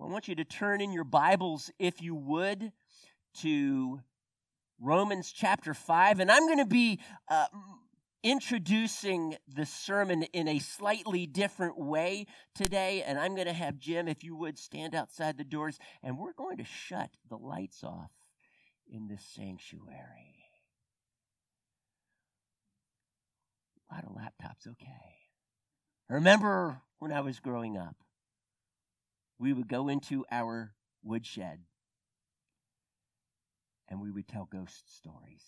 I want you to turn in your Bibles, if you would, to Romans chapter 5. And I'm going to be uh, introducing the sermon in a slightly different way today. And I'm going to have Jim, if you would, stand outside the doors, and we're going to shut the lights off in this sanctuary. A lot of laptops, okay. remember when I was growing up, we would go into our woodshed and we would tell ghost stories.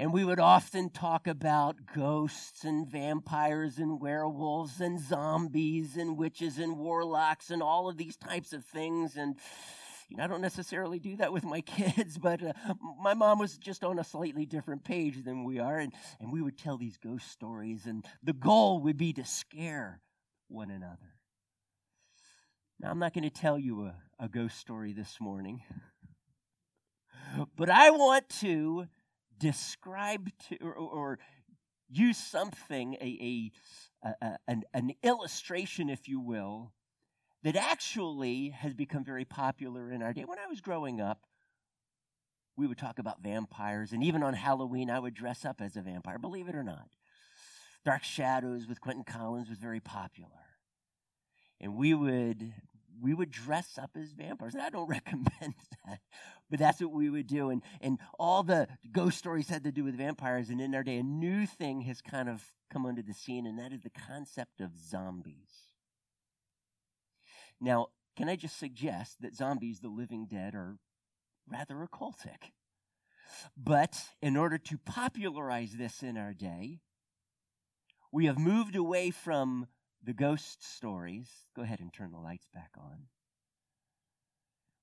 And we would often talk about ghosts and vampires and werewolves and zombies and witches and warlocks and all of these types of things. And you know, I don't necessarily do that with my kids, but uh, my mom was just on a slightly different page than we are. And, and we would tell these ghost stories, and the goal would be to scare one another. Now, I'm not going to tell you a, a ghost story this morning, but I want to describe to, or, or use something, a, a, a, an, an illustration, if you will, that actually has become very popular in our day. When I was growing up, we would talk about vampires, and even on Halloween, I would dress up as a vampire, believe it or not. Dark Shadows with Quentin Collins was very popular. And we would we would dress up as vampires. And I don't recommend that, but that's what we would do. And and all the ghost stories had to do with vampires. And in our day, a new thing has kind of come onto the scene, and that is the concept of zombies. Now, can I just suggest that zombies, the living dead, are rather occultic? But in order to popularize this in our day, we have moved away from the ghost stories. Go ahead and turn the lights back on.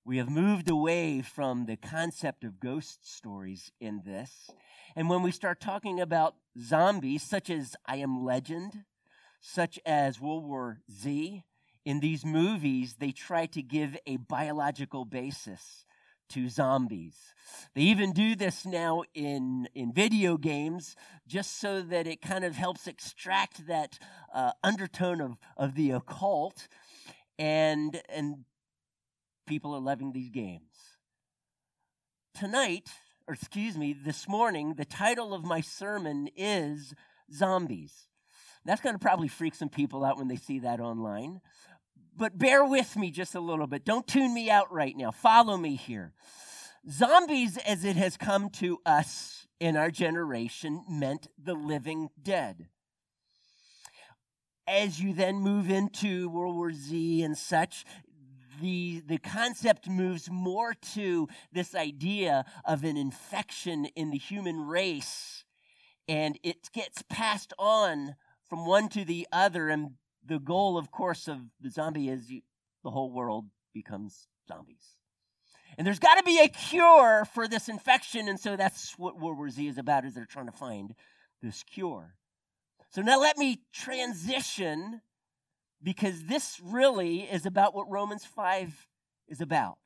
We have moved away from the concept of ghost stories in this. And when we start talking about zombies, such as I Am Legend, such as World War Z, in these movies, they try to give a biological basis to zombies. They even do this now in, in video games just so that it kind of helps extract that uh, undertone of, of the occult. And, and people are loving these games. Tonight, or excuse me, this morning, the title of my sermon is Zombies. That's going to probably freak some people out when they see that online but bear with me just a little bit. Don't tune me out right now. Follow me here. Zombies, as it has come to us in our generation, meant the living dead. As you then move into World War Z and such, the, the concept moves more to this idea of an infection in the human race, and it gets passed on from one to the other and the goal, of course, of the zombie is you, the whole world becomes zombies. And there's got to be a cure for this infection, and so that's what World War Z is about, is they're trying to find this cure. So now let me transition because this really is about what Romans 5 is about.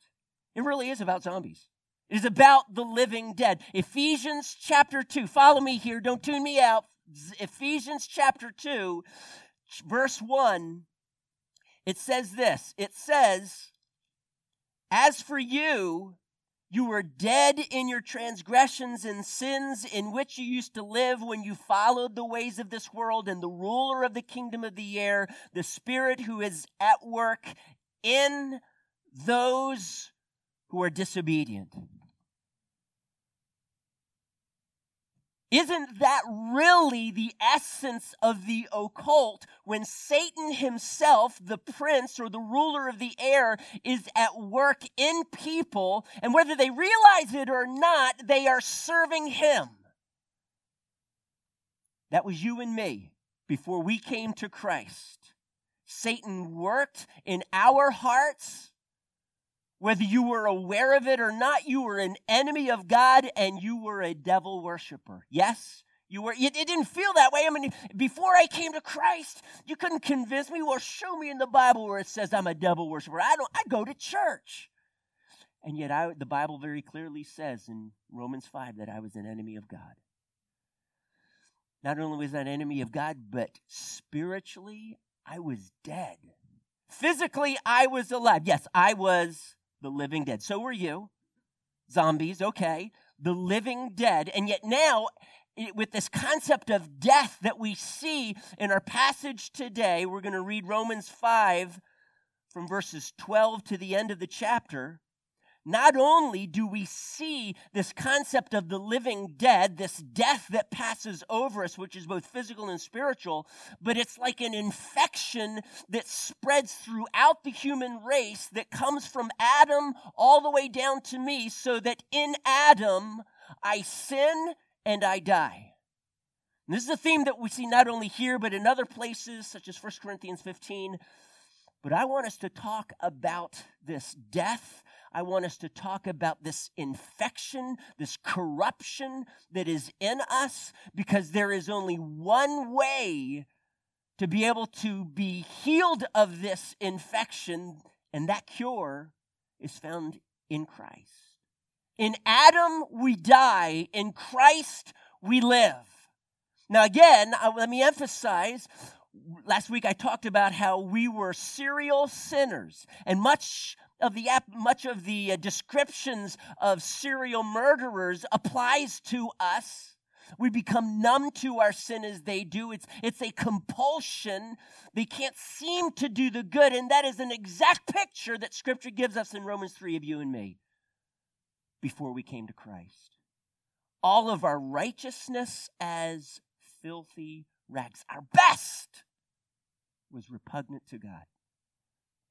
It really is about zombies. It is about the living dead. Ephesians chapter 2. Follow me here. Don't tune me out. Ephesians chapter 2 verse 1, it says this it says, As for you, you were dead in your transgressions and sins in which you used to live when you followed the ways of this world and the ruler of the kingdom of the air, the spirit who is at work in those who are disobedient. Isn't that really the essence of the occult when Satan himself, the prince or the ruler of the air, is at work in people, and whether they realize it or not, they are serving him? That was you and me before we came to Christ. Satan worked in our hearts whether you were aware of it or not, you were an enemy of God and you were a devil worshiper. Yes, you were. It, didn't feel that way. I mean, before I came to Christ, you couldn't convince me. Well, show me in the Bible where it says I'm a devil worshiper. I don't. I go to church, and yet I, the Bible very clearly says in Romans five that I was an enemy of God. Not only was I an enemy of God, but spiritually I was dead Physically, I was alive. Yes, I was the living dead. So were you. Zombies, okay. The living dead. And yet now, with this concept of death that we see in our passage today, we're going to read Romans 5 from verses 12 to the end of the chapter. Not only do we see this concept of the living dead, this death that passes over us, which is both physical and spiritual, but it's like an infection that spreads throughout the human race that comes from Adam all the way down to me, so that in Adam I sin and I die. And this is a theme that we see not only here, but in other places, such as 1 Corinthians 15. But I want us to talk about this death. I want us to talk about this infection, this corruption that is in us, because there is only one way to be able to be healed of this infection, and that cure is found in Christ. In Adam, we die. In Christ, we live. Now, again, let me emphasize last week I talked about how we were serial sinners, and much of the much of the uh, descriptions of serial murderers applies to us. We become numb to our sin as they do. It's, it's a compulsion. They can't seem to do the good. And that is an exact picture that Scripture gives us in Romans 3 of you and me before we came to Christ. All of our righteousness as filthy rags. Our best was repugnant to God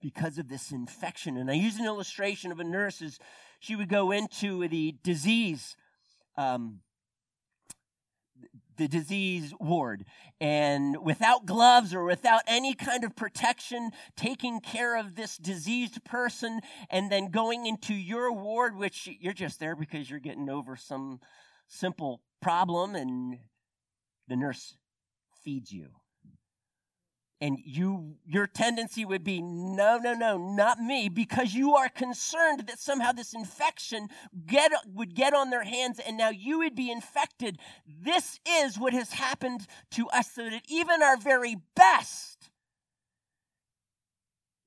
because of this infection. And I use an illustration of a nurse as she would go into the disease. Um, the disease ward and without gloves or without any kind of protection taking care of this diseased person and then going into your ward which you're just there because you're getting over some simple problem and the nurse feeds you. And you your tendency would be no no no not me because you are concerned that somehow this infection get would get on their hands and now you would be infected. This is what has happened to us so that even our very best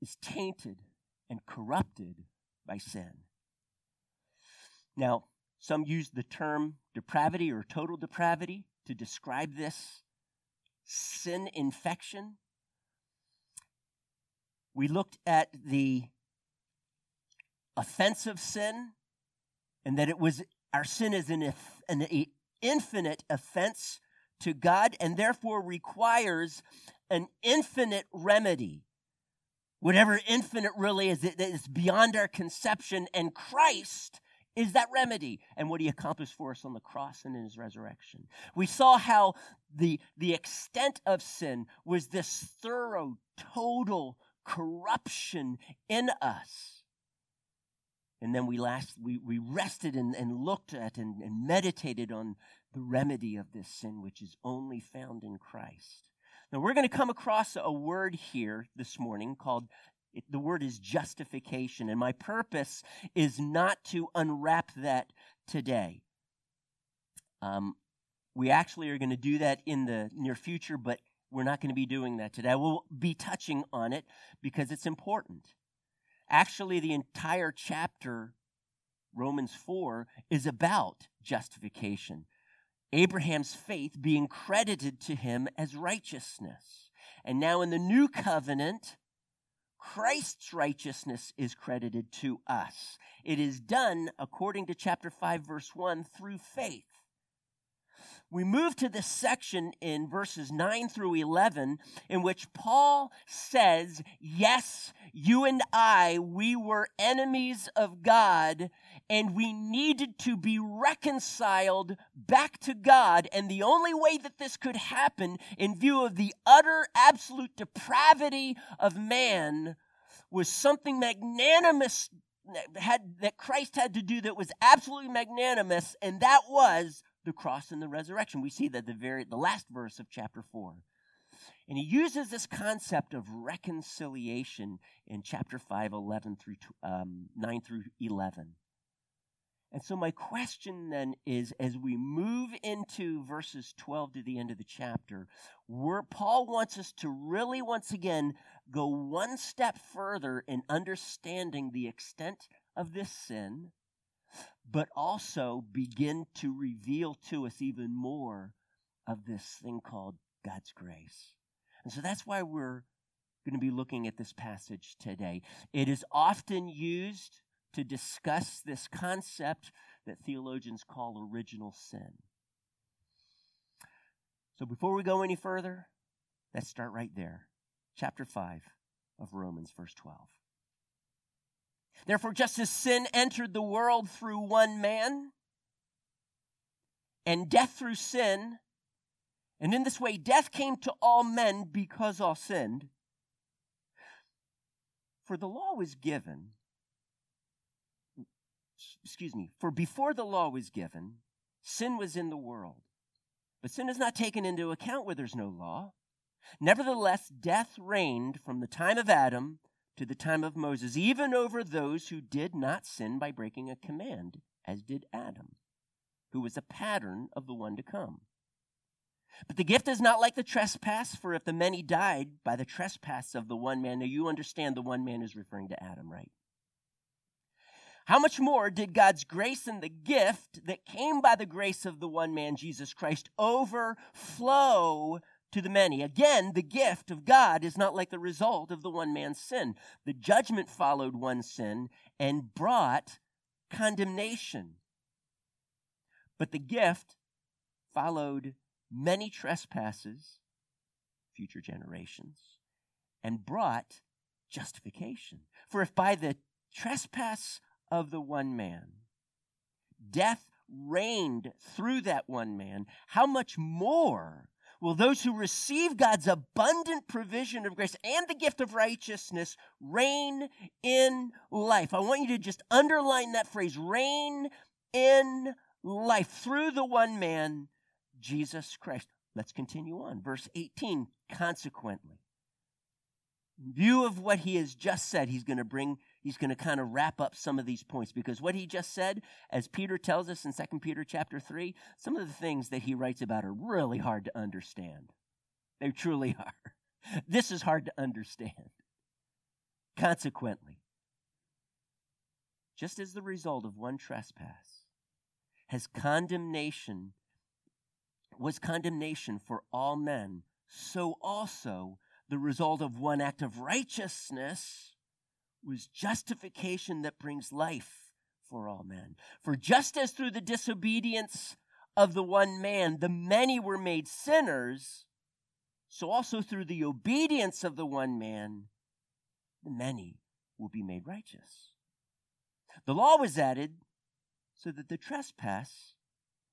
is tainted and corrupted by sin. Now, some use the term depravity or total depravity to describe this sin infection. We looked at the offensive sin and that it was our sin is an, an infinite offense to God and therefore requires an infinite remedy. Whatever infinite really is, it is beyond our conception, and Christ is that remedy and what he accomplished for us on the cross and in his resurrection. We saw how the, the extent of sin was this thorough, total corruption in us. And then we last we, we rested and, and looked at and, and meditated on the remedy of this sin, which is only found in Christ. Now we're going to come across a word here this morning called it, the word is justification. And my purpose is not to unwrap that today. Um, we actually are going to do that in the near future, but we're not going to be doing that today. We'll be touching on it because it's important. Actually, the entire chapter, Romans 4, is about justification. Abraham's faith being credited to him as righteousness. And now in the new covenant, Christ's righteousness is credited to us. It is done, according to chapter 5, verse 1, through faith. We move to this section in verses 9 through 11, in which Paul says, Yes, you and I, we were enemies of God, and we needed to be reconciled back to God. And the only way that this could happen, in view of the utter, absolute depravity of man, was something magnanimous had, that Christ had to do that was absolutely magnanimous, and that was the cross and the resurrection. We see that the very the last verse of chapter 4. And he uses this concept of reconciliation in chapter 5, 11 through um, 9 through 11. And so, my question then is as we move into verses 12 to the end of the chapter, where Paul wants us to really, once again, go one step further in understanding the extent of this sin, but also begin to reveal to us even more of this thing called God's grace. And so that's why we're going to be looking at this passage today. It is often used to discuss this concept that theologians call original sin. So before we go any further, let's start right there. Chapter 5 of Romans, verse 12. Therefore, just as sin entered the world through one man, and death through sin, and in this way death came to all men because all sinned. For the law was given, excuse me, for before the law was given, sin was in the world. But sin is not taken into account where there's no law. Nevertheless, death reigned from the time of Adam to the time of Moses, even over those who did not sin by breaking a command, as did Adam, who was a pattern of the one to come. But the gift is not like the trespass, for if the many died by the trespass of the one man, now you understand the one man is referring to Adam, right? How much more did God's grace and the gift that came by the grace of the one man, Jesus Christ, overflow to the many. Again, the gift of God is not like the result of the one man's sin. The judgment followed one sin and brought condemnation. But the gift followed many trespasses, future generations, and brought justification. For if by the trespass of the one man, death reigned through that one man, how much more will those who receive God's abundant provision of grace and the gift of righteousness reign in life. I want you to just underline that phrase reign in life through the one man, Jesus Christ. Let's continue on. Verse 18, consequently. In view of what he has just said, he's going to bring he's going to kind of wrap up some of these points because what he just said as peter tells us in 2 peter chapter 3 some of the things that he writes about are really hard to understand. They truly are this is hard to understand. Consequently just as the result of one trespass has condemnation was condemnation for all men so also the result of one act of righteousness was justification that brings life for all men. For just as through the disobedience of the one man the many were made sinners, so also through the obedience of the one man the many will be made righteous. The law was added so that the trespass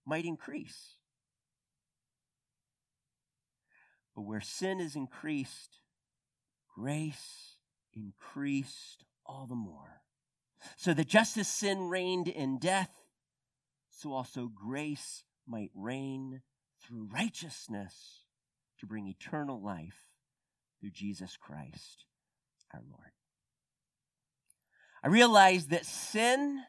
might increase. But where sin is increased, grace increased all the more. So that just as sin reigned in death, so also grace might reign through righteousness to bring eternal life through Jesus Christ our Lord. I realize that sin,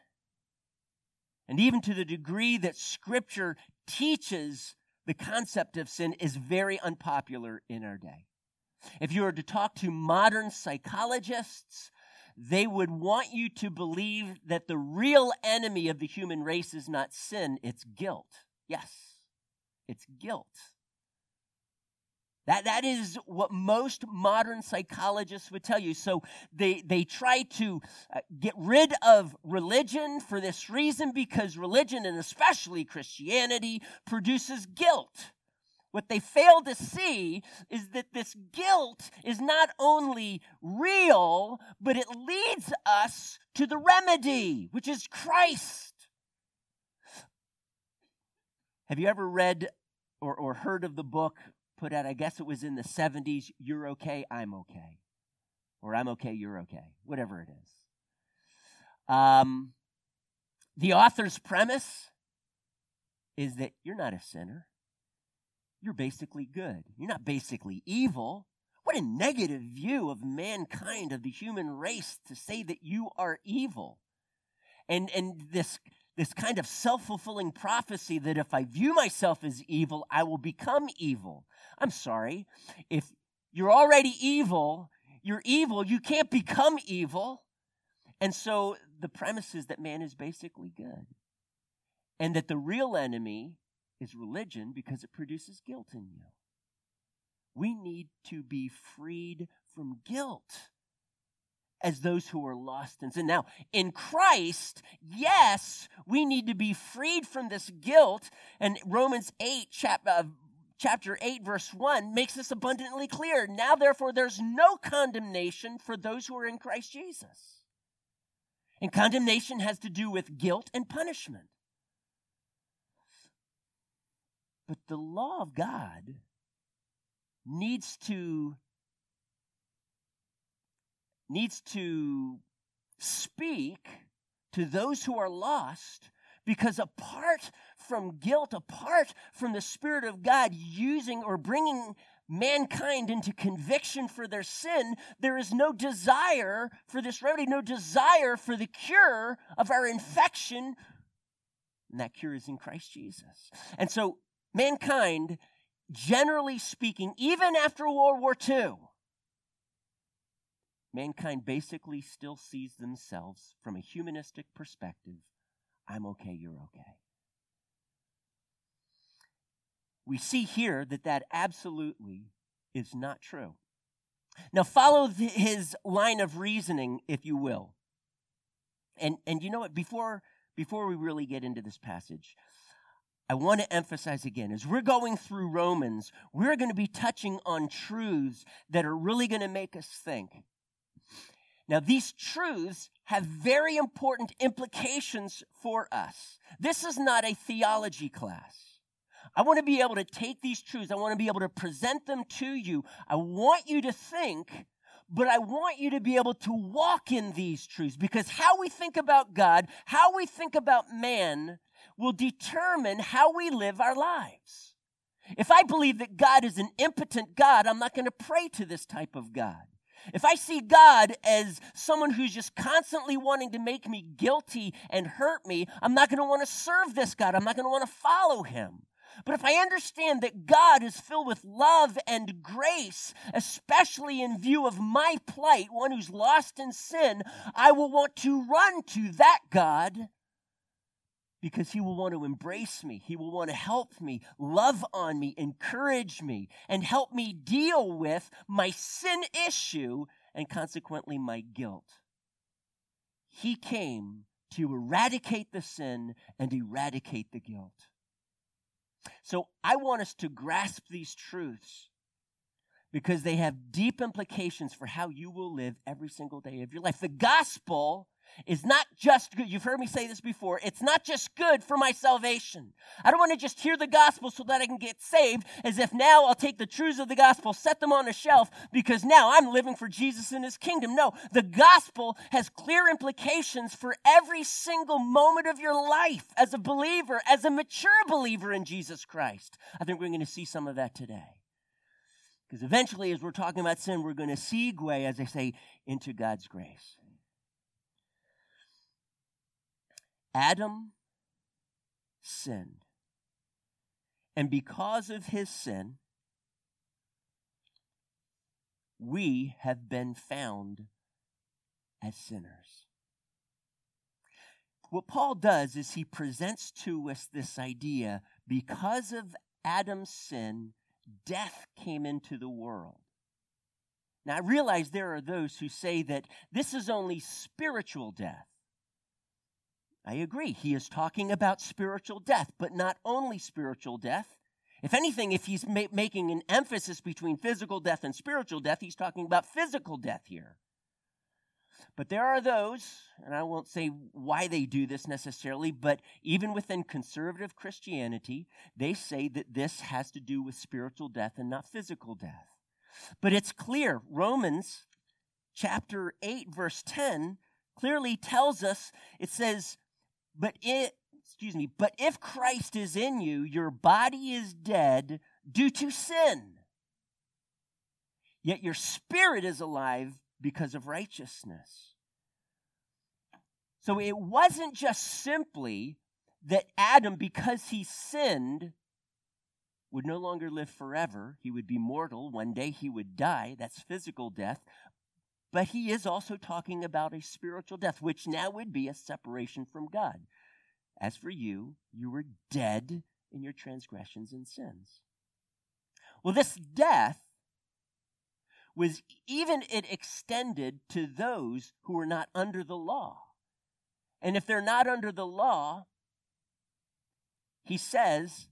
and even to the degree that Scripture teaches the concept of sin, is very unpopular in our day. If you were to talk to modern psychologists, they would want you to believe that the real enemy of the human race is not sin, it's guilt. Yes, it's guilt. That, that is what most modern psychologists would tell you. So they, they try to uh, get rid of religion for this reason because religion, and especially Christianity, produces guilt. What they fail to see is that this guilt is not only real, but it leads us to the remedy, which is Christ. Have you ever read or, or heard of the book put out, I guess it was in the 70s, You're Okay, I'm Okay? Or I'm okay, you're okay, whatever it is. Um, the author's premise is that you're not a sinner you're basically good. You're not basically evil. What a negative view of mankind, of the human race, to say that you are evil. And, and this, this kind of self fulfilling prophecy that if I view myself as evil, I will become evil. I'm sorry. If you're already evil, you're evil, you can't become evil. And so the premise is that man is basically good. And that the real enemy is religion because it produces guilt in you. We need to be freed from guilt as those who are lost in sin. Now, in Christ, yes, we need to be freed from this guilt. And Romans 8, chap, uh, chapter 8, verse 1, makes this abundantly clear. Now, therefore, there's no condemnation for those who are in Christ Jesus. And condemnation has to do with guilt and punishment. But the law of God needs to needs to speak to those who are lost because apart from guilt, apart from the Spirit of God using or bringing mankind into conviction for their sin, there is no desire for this remedy, no desire for the cure of our infection. And that cure is in Christ Jesus. And so, mankind, generally speaking, even after World War II, mankind basically still sees themselves from a humanistic perspective I'm okay, you're okay. We see here that that absolutely is not true. Now, follow his line of reasoning, if you will. And, and you know what? Before, before we really get into this passage, I want to emphasize again as we're going through Romans, we're going to be touching on truths that are really going to make us think. Now, these truths have very important implications for us. This is not a theology class. I want to be able to take these truths, I want to be able to present them to you. I want you to think, but I want you to be able to walk in these truths because how we think about God, how we think about man, will determine how we live our lives. If I believe that God is an impotent God, I'm not going to pray to this type of God. If I see God as someone who's just constantly wanting to make me guilty and hurt me, I'm not going to want to serve this God. I'm not going to want to follow him. But if I understand that God is filled with love and grace, especially in view of my plight, one who's lost in sin, I will want to run to that God because he will want to embrace me. He will want to help me, love on me, encourage me, and help me deal with my sin issue and consequently my guilt. He came to eradicate the sin and eradicate the guilt. So I want us to grasp these truths because they have deep implications for how you will live every single day of your life. The gospel is not just good. You've heard me say this before. It's not just good for my salvation. I don't want to just hear the gospel so that I can get saved as if now I'll take the truths of the gospel, set them on a shelf because now I'm living for Jesus and his kingdom. No, the gospel has clear implications for every single moment of your life as a believer, as a mature believer in Jesus Christ. I think we're going to see some of that today. Because eventually, as we're talking about sin, we're going to segue, as I say, into God's grace. Adam sinned. And because of his sin, we have been found as sinners. What Paul does is he presents to us this idea because of Adam's sin, death came into the world. Now, I realize there are those who say that this is only spiritual death. I agree. He is talking about spiritual death, but not only spiritual death. If anything, if he's ma- making an emphasis between physical death and spiritual death, he's talking about physical death here. But there are those, and I won't say why they do this necessarily, but even within conservative Christianity, they say that this has to do with spiritual death and not physical death. But it's clear, Romans chapter 8, verse 10 clearly tells us, it says, but it, excuse me, but if Christ is in you, your body is dead due to sin. Yet your spirit is alive because of righteousness. So it wasn't just simply that Adam, because he sinned, would no longer live forever. He would be mortal. One day he would die. That's physical death. But he is also talking about a spiritual death, which now would be a separation from God. As for you, you were dead in your transgressions and sins. Well, this death was even it extended to those who were not under the law. And if they're not under the law, he says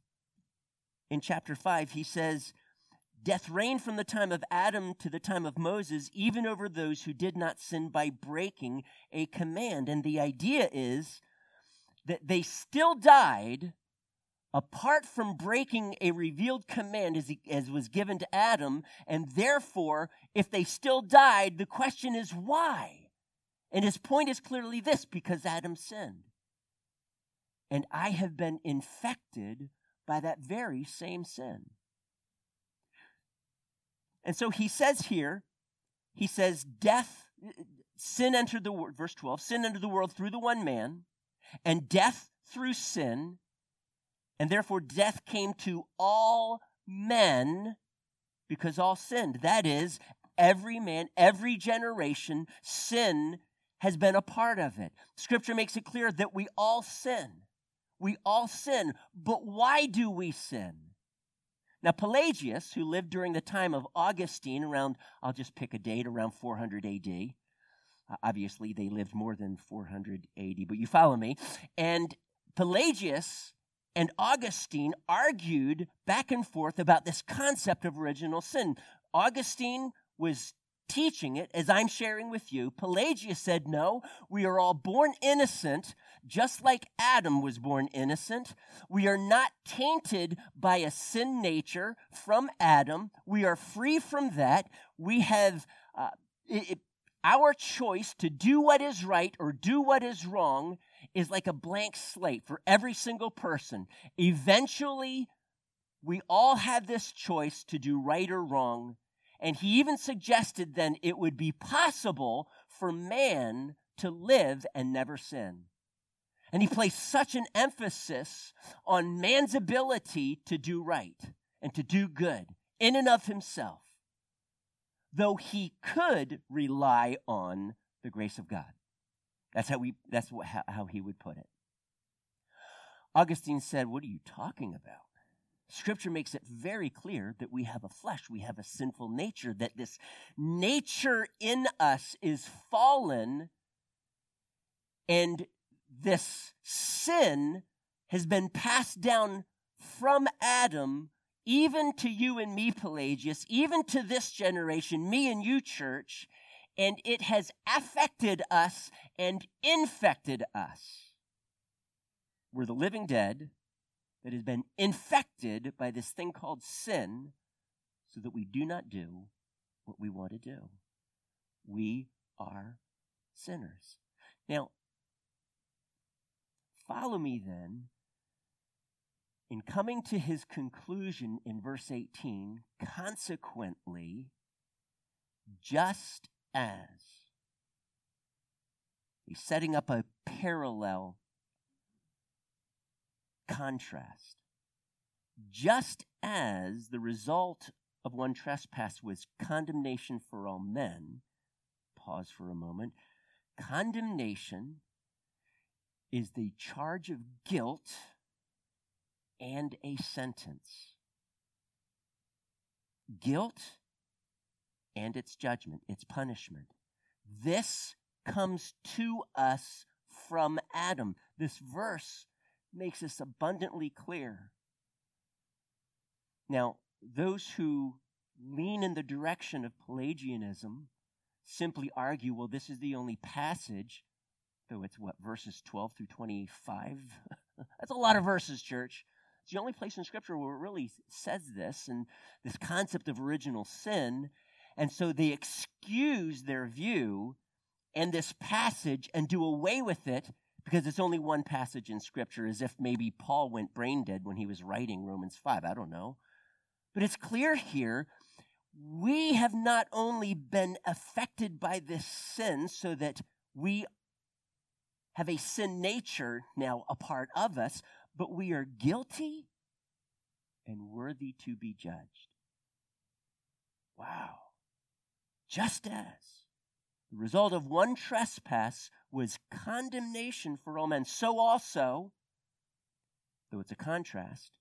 in chapter 5, he says, Death reigned from the time of Adam to the time of Moses, even over those who did not sin by breaking a command. And the idea is that they still died apart from breaking a revealed command as, he, as was given to Adam. And therefore, if they still died, the question is why? And his point is clearly this because Adam sinned. And I have been infected by that very same sin. And so he says here, he says, death, sin entered the world, verse 12, sin entered the world through the one man, and death through sin, and therefore death came to all men because all sinned. That is, every man, every generation, sin has been a part of it. Scripture makes it clear that we all sin. We all sin. But why do we sin? Now, Pelagius, who lived during the time of Augustine, around, I'll just pick a date, around 400 AD. Uh, obviously, they lived more than 400 AD, but you follow me. And Pelagius and Augustine argued back and forth about this concept of original sin. Augustine was teaching it as I'm sharing with you. Pelagius said, No, we are all born innocent, just like Adam was born innocent. We are not tainted by a sin nature from Adam. We are free from that. We have uh, it, our choice to do what is right or do what is wrong is like a blank slate for every single person. Eventually, we all have this choice to do right or wrong and he even suggested then it would be possible for man to live and never sin. And he placed such an emphasis on man's ability to do right and to do good in and of himself, though he could rely on the grace of God. That's how, we, that's what, how, how he would put it. Augustine said, What are you talking about? Scripture makes it very clear that we have a flesh, we have a sinful nature, that this nature in us is fallen, and this sin has been passed down from Adam even to you and me, Pelagius, even to this generation, me and you, church, and it has affected us and infected us. We're the living dead that has been infected by this thing called sin so that we do not do what we want to do. We are sinners. Now, follow me then in coming to his conclusion in verse 18, consequently, just as. He's setting up a parallel contrast. Just as the result of one trespass was condemnation for all men, pause for a moment, condemnation is the charge of guilt and a sentence. Guilt and its judgment, its punishment. This comes to us from Adam. This verse makes this abundantly clear. Now, those who lean in the direction of Pelagianism simply argue, well, this is the only passage, though it's what, verses 12 through 25? That's a lot of verses, church. It's the only place in Scripture where it really says this and this concept of original sin. And so they excuse their view and this passage and do away with it because it's only one passage in Scripture, as if maybe Paul went brain dead when he was writing Romans 5. I don't know. But it's clear here we have not only been affected by this sin so that we have a sin nature now a part of us, but we are guilty and worthy to be judged. Wow. Just as. The result of one trespass was condemnation for all men. So also, though it's a contrast,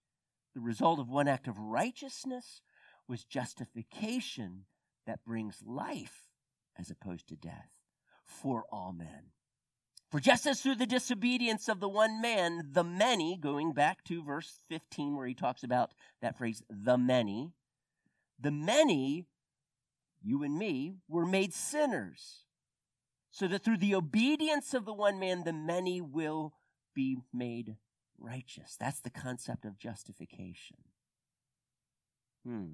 the result of one act of righteousness was justification that brings life as opposed to death for all men. For just as through the disobedience of the one man, the many, going back to verse 15 where he talks about that phrase, the many, the many, you and me, were made sinners. So that through the obedience of the one man, the many will be made righteous. That's the concept of justification. Hmm.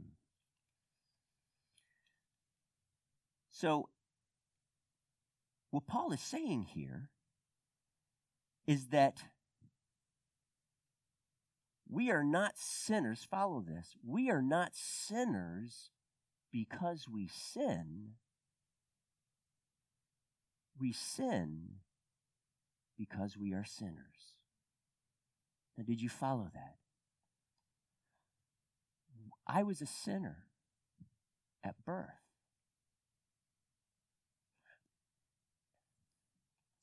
So, what Paul is saying here is that we are not sinners. Follow this. We are not sinners because we sin. We sin because we are sinners. Now, did you follow that? I was a sinner at birth.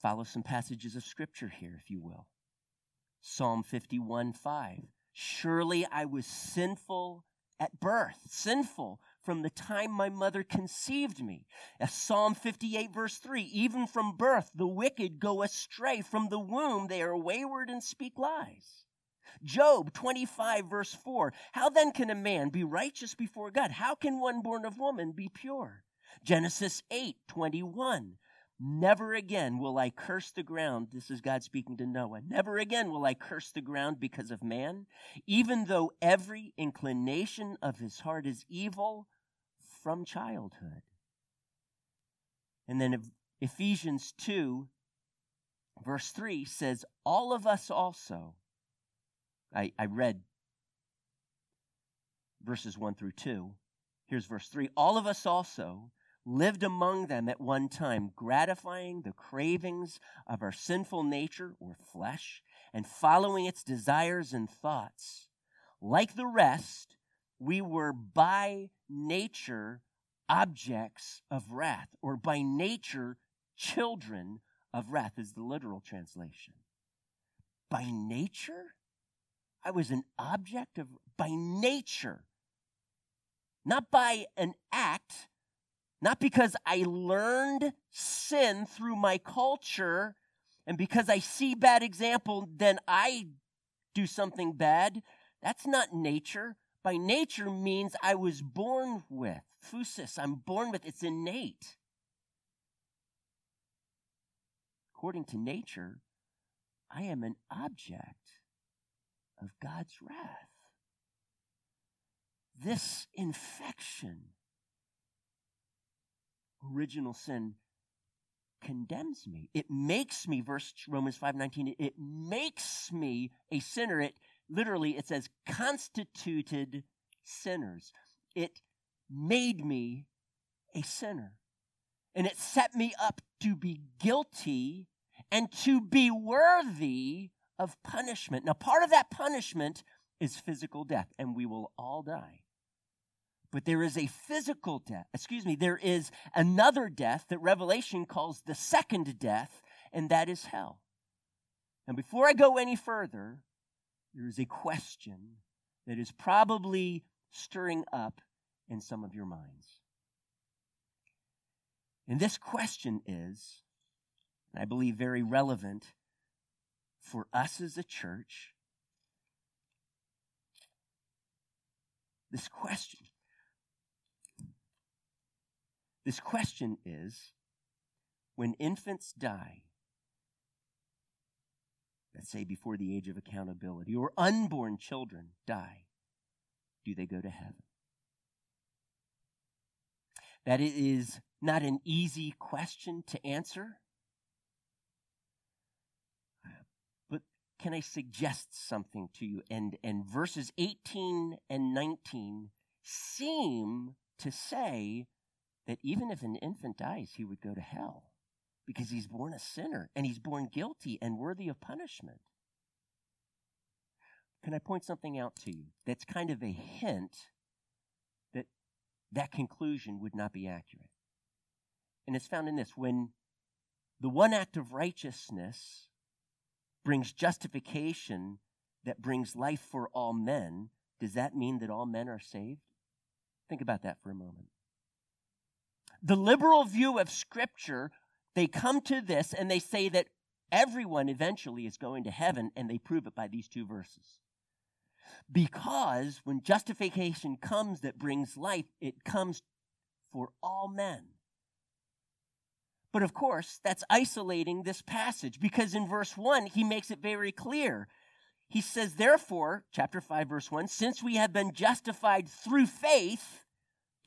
Follow some passages of Scripture here, if you will. Psalm 51 5. Surely I was sinful at birth, sinful from the time my mother conceived me. As Psalm 58, verse 3 Even from birth, the wicked go astray. From the womb, they are wayward and speak lies. Job 25, verse 4 How then can a man be righteous before God? How can one born of woman be pure? Genesis 8, 21 Never again will I curse the ground. This is God speaking to Noah. Never again will I curse the ground because of man, even though every inclination of his heart is evil from childhood. And then Ephesians 2, verse 3 says, All of us also. I, I read verses 1 through 2. Here's verse 3 All of us also lived among them at one time, gratifying the cravings of our sinful nature or flesh and following its desires and thoughts. Like the rest, we were by nature objects of wrath, or by nature children of wrath, is the literal translation. By nature? I was an object of, by nature. Not by an act, not because I learned sin through my culture and because I see bad example, then I do something bad. That's not nature. By nature means I was born with. Phusis, I'm born with. It's innate. According to nature, I am an object of God's wrath. This infection original sin condemns me. It makes me, verse Romans 5:19, it makes me a sinner. It literally it says constituted sinners. It made me a sinner. And it set me up to be guilty and to be worthy of punishment. Now, part of that punishment is physical death, and we will all die. But there is a physical death. Excuse me, there is another death that Revelation calls the second death, and that is hell. And before I go any further, there is a question that is probably stirring up in some of your minds. And this question is, and I believe, very relevant for us as a church. This question this question is when infants die, let's say before the age of accountability, or unborn children die, do they go to heaven? That it is not an easy question to answer. But can I suggest something to you? And, and verses 18 and 19 seem to say that even if an infant dies, he would go to hell because he's born a sinner and he's born guilty and worthy of punishment. Can I point something out to you that's kind of a hint that that conclusion would not be accurate? And it's found in this when the one act of righteousness brings justification that brings life for all men, does that mean that all men are saved? Think about that for a moment. The liberal view of Scripture, they come to this and they say that everyone eventually is going to heaven, and they prove it by these two verses. Because when justification comes that brings life, it comes for all men. But of course, that's isolating this passage because in verse 1, he makes it very clear. He says, Therefore, chapter 5, verse 1, since we have been justified through faith,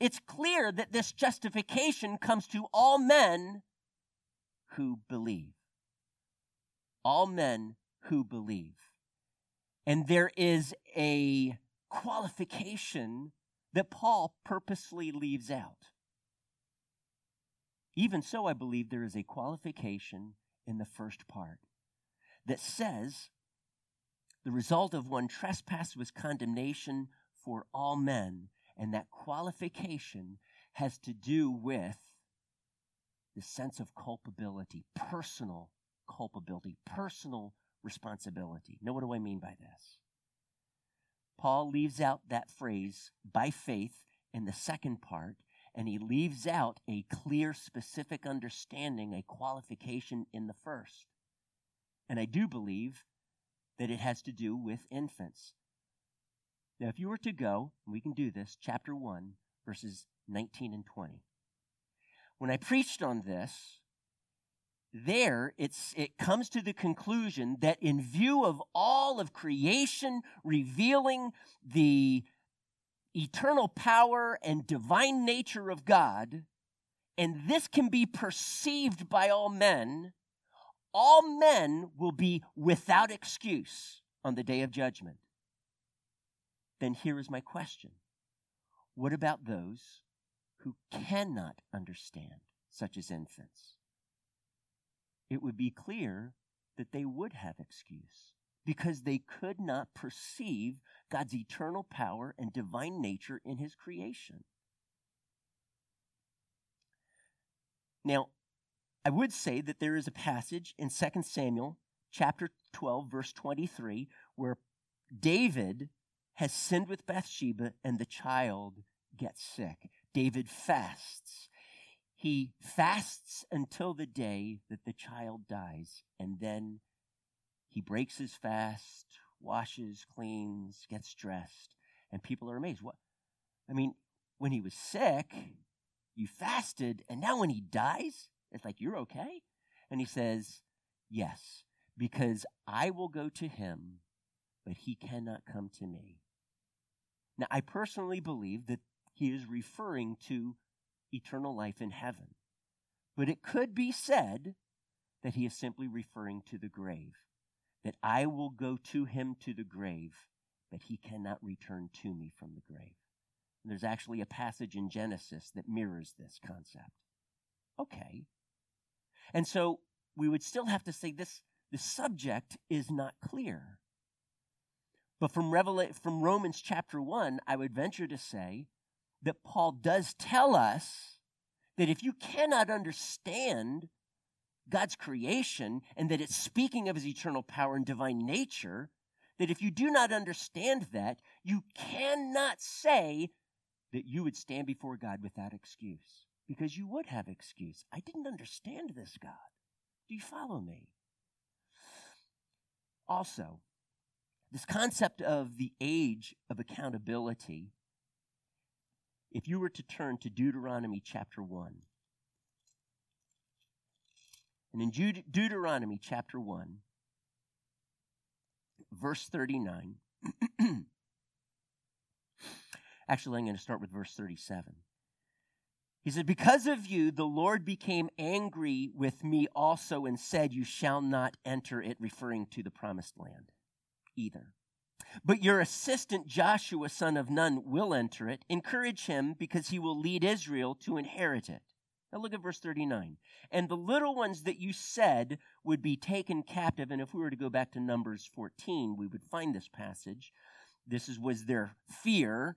it's clear that this justification comes to all men who believe. All men who believe. And there is a qualification that Paul purposely leaves out. Even so, I believe there is a qualification in the first part that says the result of one trespass was condemnation for all men, and that qualification has to do with the sense of culpability, personal culpability, personal responsibility. Now, what do I mean by this? Paul leaves out that phrase by faith in the second part and he leaves out a clear, specific understanding, a qualification in the first. And I do believe that it has to do with infants. Now, if you were to go, we can do this, chapter 1, verses 19 and 20. When I preached on this, there it's, it comes to the conclusion that in view of all of creation revealing the eternal power and divine nature of God, and this can be perceived by all men, all men will be without excuse on the day of judgment. Then here is my question What about those who cannot understand, such as infants? It would be clear that they would have excuse because they could not perceive God's eternal power and divine nature in his creation. Now, I would say that there is a passage in 2 Samuel chapter 12 verse 23 where David has sinned with Bathsheba and the child gets sick. David fasts. He fasts until the day that the child dies and then he breaks his fast, washes, cleans, gets dressed, and people are amazed. What? I mean, when he was sick, you fasted, and now when he dies, it's like, you're okay? And he says, Yes, because I will go to him, but he cannot come to me. Now, I personally believe that he is referring to eternal life in heaven. But it could be said that he is simply referring to the grave that I will go to him to the grave, but he cannot return to me from the grave. And there's actually a passage in Genesis that mirrors this concept. Okay. And so we would still have to say this the subject is not clear. But from, Revela- from Romans chapter 1, I would venture to say that Paul does tell us that if you cannot understand God's creation and that it's speaking of his eternal power and divine nature, that if you do not understand that, you cannot say that you would stand before God without excuse. Because you would have excuse. I didn't understand this, God. Do you follow me? Also, this concept of the age of accountability, if you were to turn to Deuteronomy chapter 1, and in Deut- Deuteronomy chapter 1, verse 39, actually, I'm going to start with verse 37. He said, Because of you, the Lord became angry with me also and said, You shall not enter it, referring to the promised land either. But your assistant Joshua, son of Nun, will enter it. Encourage him because he will lead Israel to inherit it. Now look at verse 39. And the little ones that you said would be taken captive, and if we were to go back to Numbers 14, we would find this passage. This is, was their fear,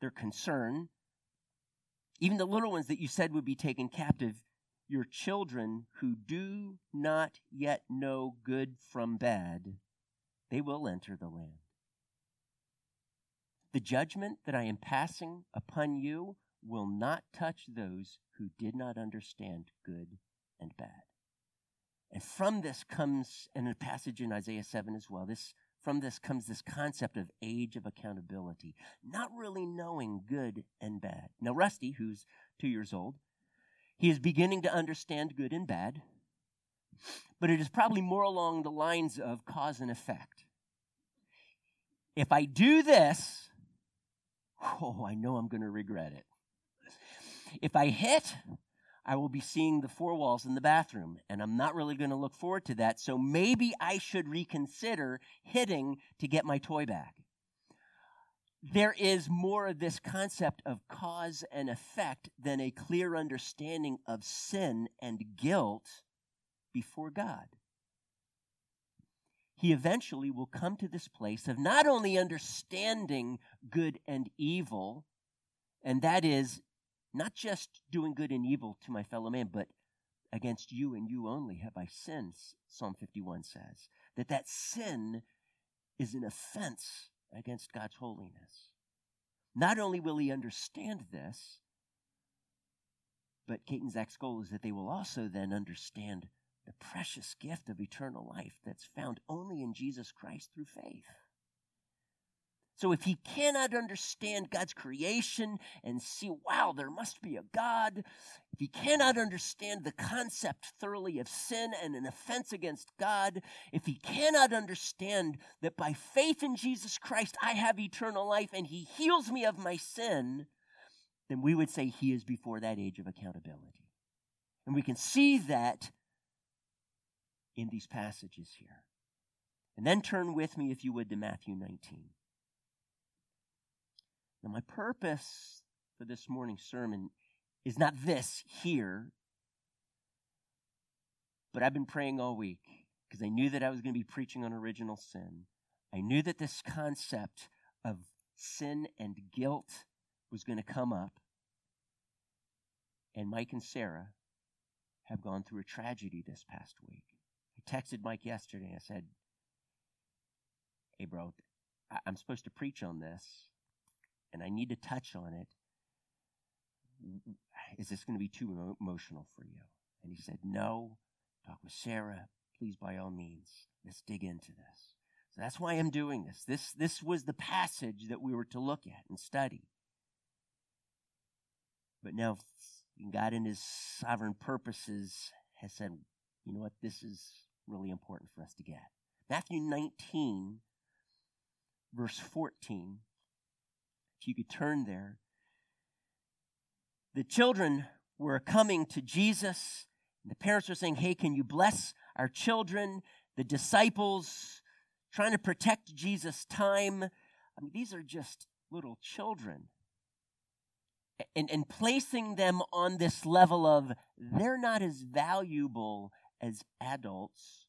their concern. Even the little ones that you said would be taken captive, your children who do not yet know good from bad, they will enter the land. The judgment that I am passing upon you will not touch those who did not understand good and bad. And from this comes, and a passage in Isaiah 7 as well, this from this comes this concept of age of accountability, not really knowing good and bad. Now, Rusty, who's two years old, he is beginning to understand good and bad, but it is probably more along the lines of cause and effect. If I do this, oh, I know I'm going to regret it. If I hit, I will be seeing the four walls in the bathroom, and I'm not really going to look forward to that. So maybe I should reconsider hitting to get my toy back. There is more of this concept of cause and effect than a clear understanding of sin and guilt before God. He eventually will come to this place of not only understanding good and evil, and that is not just doing good and evil to my fellow man, but against you and you only have I sinned, Psalm 51 says. That that sin is an offense against God's holiness. Not only will he understand this, but and Zach's goal is that they will also then understand the precious gift of eternal life that's found only in Jesus Christ through faith. So if he cannot understand God's creation and see, wow, there must be a God, if he cannot understand the concept thoroughly of sin and an offense against God, if he cannot understand that by faith in Jesus Christ I have eternal life and he heals me of my sin, then we would say he is before that age of accountability. And we can see that in these passages here. And then turn with me, if you would, to Matthew 19. Now, my purpose for this morning's sermon is not this here, but I've been praying all week because I knew that I was going to be preaching on original sin. I knew that this concept of sin and guilt was going to come up. And Mike and Sarah have gone through a tragedy this past week. I texted Mike yesterday. I said, Hey, bro, I'm supposed to preach on this and I need to touch on it. Is this going to be too emotional for you? And he said, No. Talk with Sarah. Please, by all means, let's dig into this. So that's why I'm doing this. This, this was the passage that we were to look at and study. But now, God, in His sovereign purposes, has said, you know what, this is really important for us to get. Matthew 19, verse 14 if you could turn there. The children were coming to Jesus. And the parents were saying, Hey, can you bless our children? The disciples trying to protect Jesus' time. I mean, these are just little children. And, and placing them on this level of they're not as valuable as adults.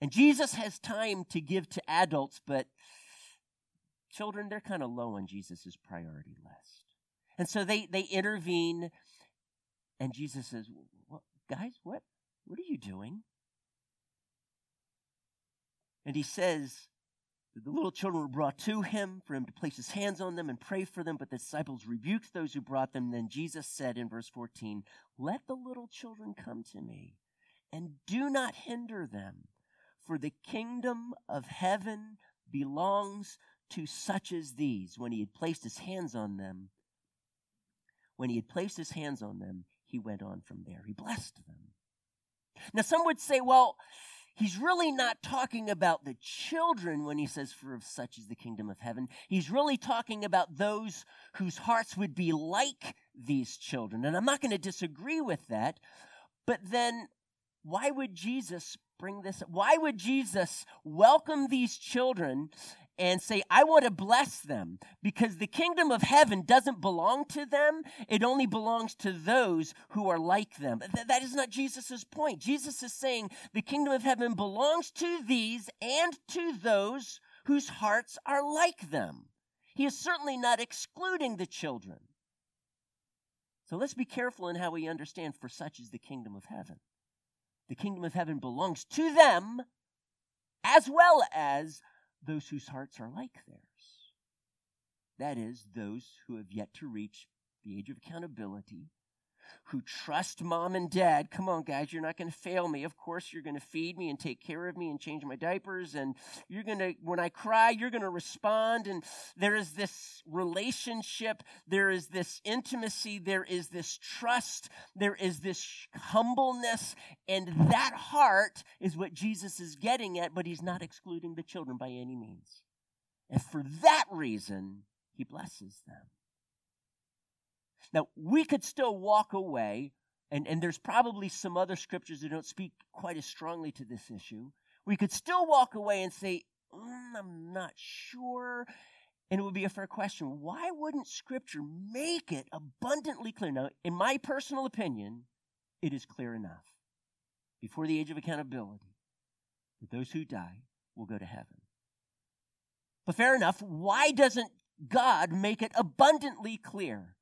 And Jesus has time to give to adults, but children, they're kind of low on Jesus' priority list. And so they, they intervene, and Jesus says, what, Guys, what, what are you doing? And he says, the little children were brought to him for him to place his hands on them and pray for them, but the disciples rebuked those who brought them. Then Jesus said in verse 14, Let the little children come to me, and do not hinder them, for the kingdom of heaven belongs to such as these, when he had placed his hands on them, when he had placed his hands on them, he went on from there. He blessed them. Now, some would say, well, he's really not talking about the children when he says, For of such is the kingdom of heaven. He's really talking about those whose hearts would be like these children. And I'm not going to disagree with that. But then, why would Jesus bring this? Why would Jesus welcome these children and say, I want to bless them because the kingdom of heaven doesn't belong to them. It only belongs to those who are like them. Th- that is not Jesus' point. Jesus is saying the kingdom of heaven belongs to these and to those whose hearts are like them. He is certainly not excluding the children. So let's be careful in how we understand, for such is the kingdom of heaven. The kingdom of heaven belongs to them as well as those whose hearts are like theirs. That is, those who have yet to reach the age of accountability who trust mom and dad. Come on, guys, you're not going to fail me. Of course, you're going to feed me and take care of me and change my diapers. And you're going to, when I cry, you're going to respond. And there is this relationship, there is this intimacy, there is this trust, there is this humbleness. And that heart is what Jesus is getting at, but he's not excluding the children by any means. And for that reason, he blesses them. Now, we could still walk away, and, and there's probably some other scriptures that don't speak quite as strongly to this issue. We could still walk away and say, mm, I'm not sure. And it would be a fair question. Why wouldn't Scripture make it abundantly clear? Now, in my personal opinion, it is clear enough. Before the age of accountability, that those who die will go to heaven. But fair enough, why doesn't God make it abundantly clear?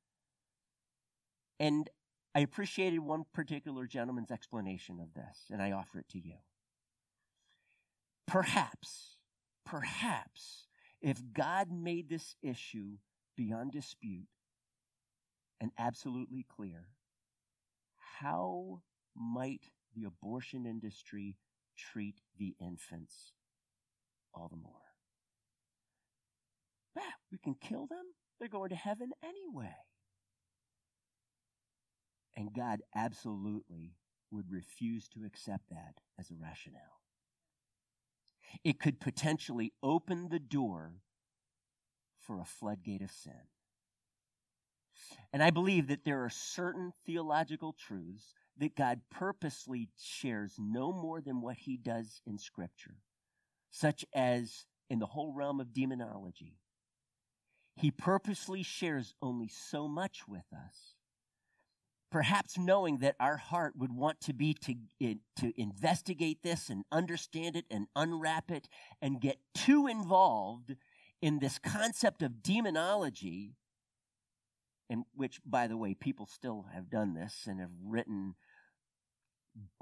And I appreciated one particular gentleman's explanation of this, and I offer it to you. Perhaps, perhaps, if God made this issue beyond dispute and absolutely clear, how might the abortion industry treat the infants all the more? Bah, we can kill them. They're going to heaven anyway. And God absolutely would refuse to accept that as a rationale. It could potentially open the door for a floodgate of sin. And I believe that there are certain theological truths that God purposely shares no more than what he does in Scripture, such as in the whole realm of demonology. He purposely shares only so much with us perhaps knowing that our heart would want to be to, to investigate this and understand it and unwrap it and get too involved in this concept of demonology, in which, by the way, people still have done this and have written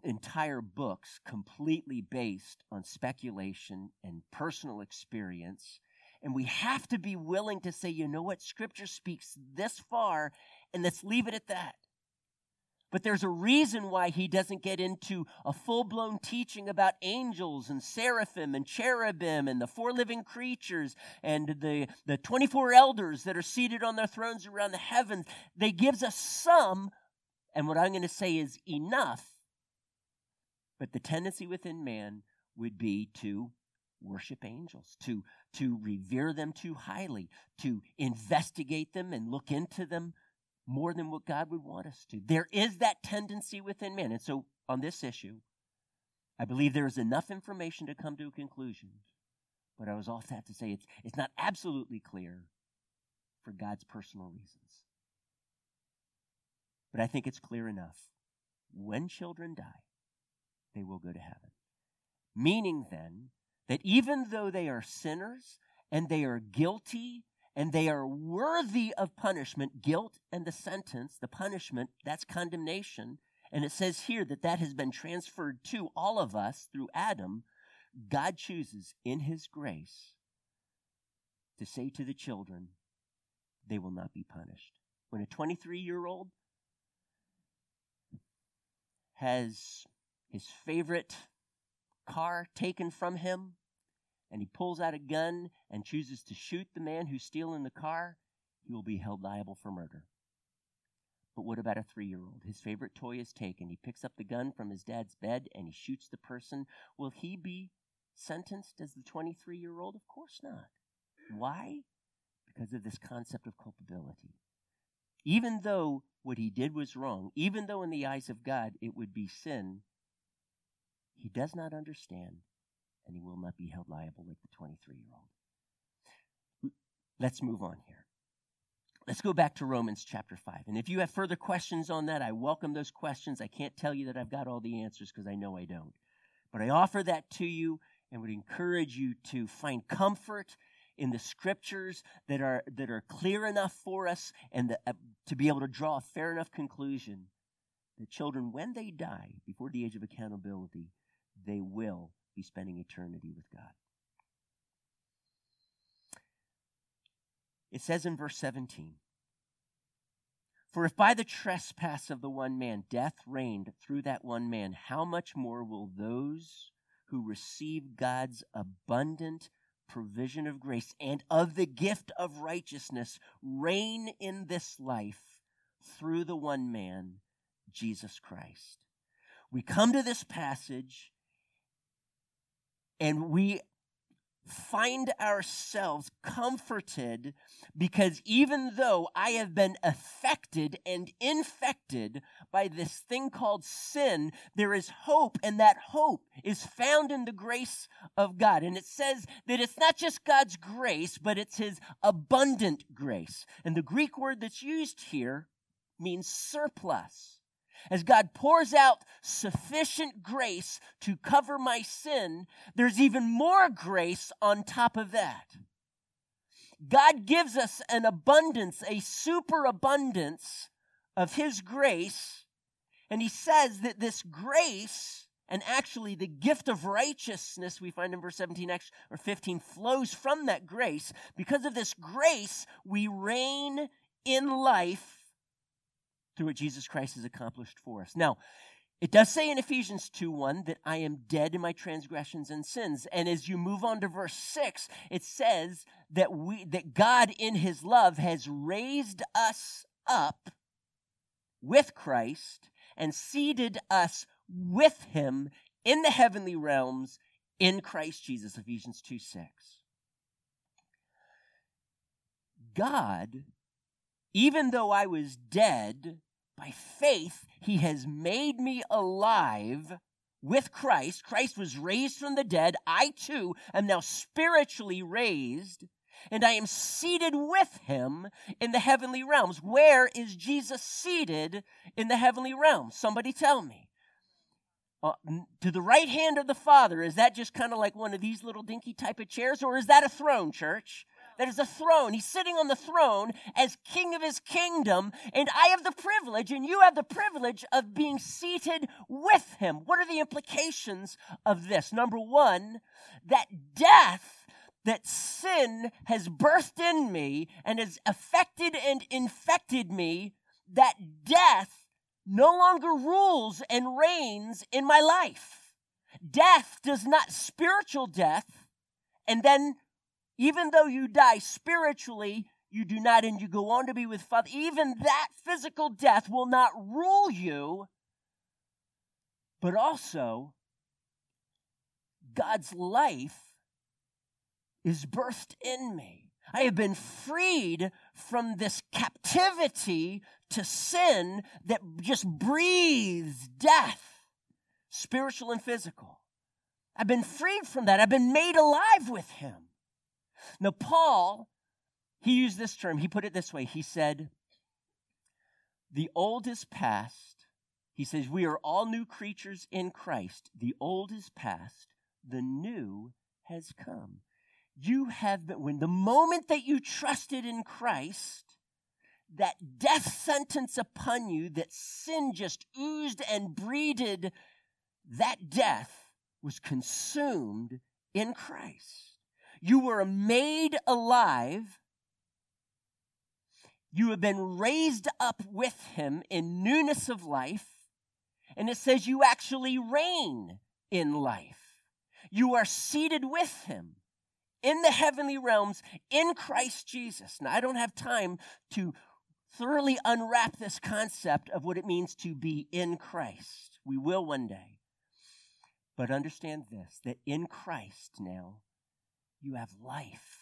entire books completely based on speculation and personal experience. And we have to be willing to say, you know what, Scripture speaks this far, and let's leave it at that. But there's a reason why he doesn't get into a full blown teaching about angels and seraphim and cherubim and the four living creatures and the, the 24 elders that are seated on their thrones around the heavens. They gives us some, and what I'm going to say is enough. But the tendency within man would be to worship angels, to, to revere them too highly, to investigate them and look into them more than what God would want us to. There is that tendency within man. And so on this issue, I believe there is enough information to come to a conclusion. But I was also have to say it's, it's not absolutely clear for God's personal reasons. But I think it's clear enough. When children die, they will go to heaven. Meaning then that even though they are sinners and they are guilty and they are worthy of punishment, guilt, and the sentence, the punishment, that's condemnation. And it says here that that has been transferred to all of us through Adam. God chooses in his grace to say to the children, they will not be punished. When a 23 year old has his favorite car taken from him, and he pulls out a gun and chooses to shoot the man who's stealing the car, he will be held liable for murder. But what about a three year old? His favorite toy is taken. He picks up the gun from his dad's bed and he shoots the person. Will he be sentenced as the 23 year old? Of course not. Why? Because of this concept of culpability. Even though what he did was wrong, even though in the eyes of God it would be sin, he does not understand and he will not be held liable like the 23 year old. Let's move on here. Let's go back to Romans chapter 5. And if you have further questions on that, I welcome those questions. I can't tell you that I've got all the answers because I know I don't. But I offer that to you and would encourage you to find comfort in the scriptures that are, that are clear enough for us and the, uh, to be able to draw a fair enough conclusion that children, when they die, before the age of accountability, they will be spending eternity with God. It says in verse 17 For if by the trespass of the one man death reigned through that one man, how much more will those who receive God's abundant provision of grace and of the gift of righteousness reign in this life through the one man, Jesus Christ? We come to this passage and we find ourselves comforted because even though I have been affected and infected by this thing called sin, there is hope, and that hope is found in the grace of God. And it says that it's not just God's grace, but it's His abundant grace. And the Greek word that's used here means surplus. As God pours out sufficient grace to cover my sin, there's even more grace on top of that. God gives us an abundance, a superabundance of His grace. And He says that this grace, and actually the gift of righteousness we find in verse 17 or 15, flows from that grace. Because of this grace, we reign in life through what Jesus Christ has accomplished for us. Now, it does say in Ephesians 2 1 that I am dead in my transgressions and sins. And as you move on to verse 6, it says that we that God in his love has raised us up with Christ and seated us with him in the heavenly realms in Christ Jesus, Ephesians 2 6. God, even though I was dead, by faith, he has made me alive with Christ. Christ was raised from the dead. I too am now spiritually raised, and I am seated with him in the heavenly realms. Where is Jesus seated in the heavenly realms? Somebody tell me. Uh, to the right hand of the Father, is that just kind of like one of these little dinky type of chairs, or is that a throne, church? That is a throne. He's sitting on the throne as king of his kingdom, and I have the privilege, and you have the privilege of being seated with him. What are the implications of this? Number one, that death that sin has birthed in me and has affected and infected me, that death no longer rules and reigns in my life. Death does not, spiritual death, and then even though you die spiritually, you do not, and you go on to be with Father. Even that physical death will not rule you, but also God's life is birthed in me. I have been freed from this captivity to sin that just breathes death, spiritual and physical. I've been freed from that. I've been made alive with Him. Now, Paul, he used this term. He put it this way He said, The old is past. He says, We are all new creatures in Christ. The old is past, the new has come. You have been, when the moment that you trusted in Christ, that death sentence upon you, that sin just oozed and breeded, that death was consumed in Christ. You were made alive. You have been raised up with him in newness of life. And it says you actually reign in life. You are seated with him in the heavenly realms in Christ Jesus. Now, I don't have time to thoroughly unwrap this concept of what it means to be in Christ. We will one day. But understand this that in Christ now, you have life.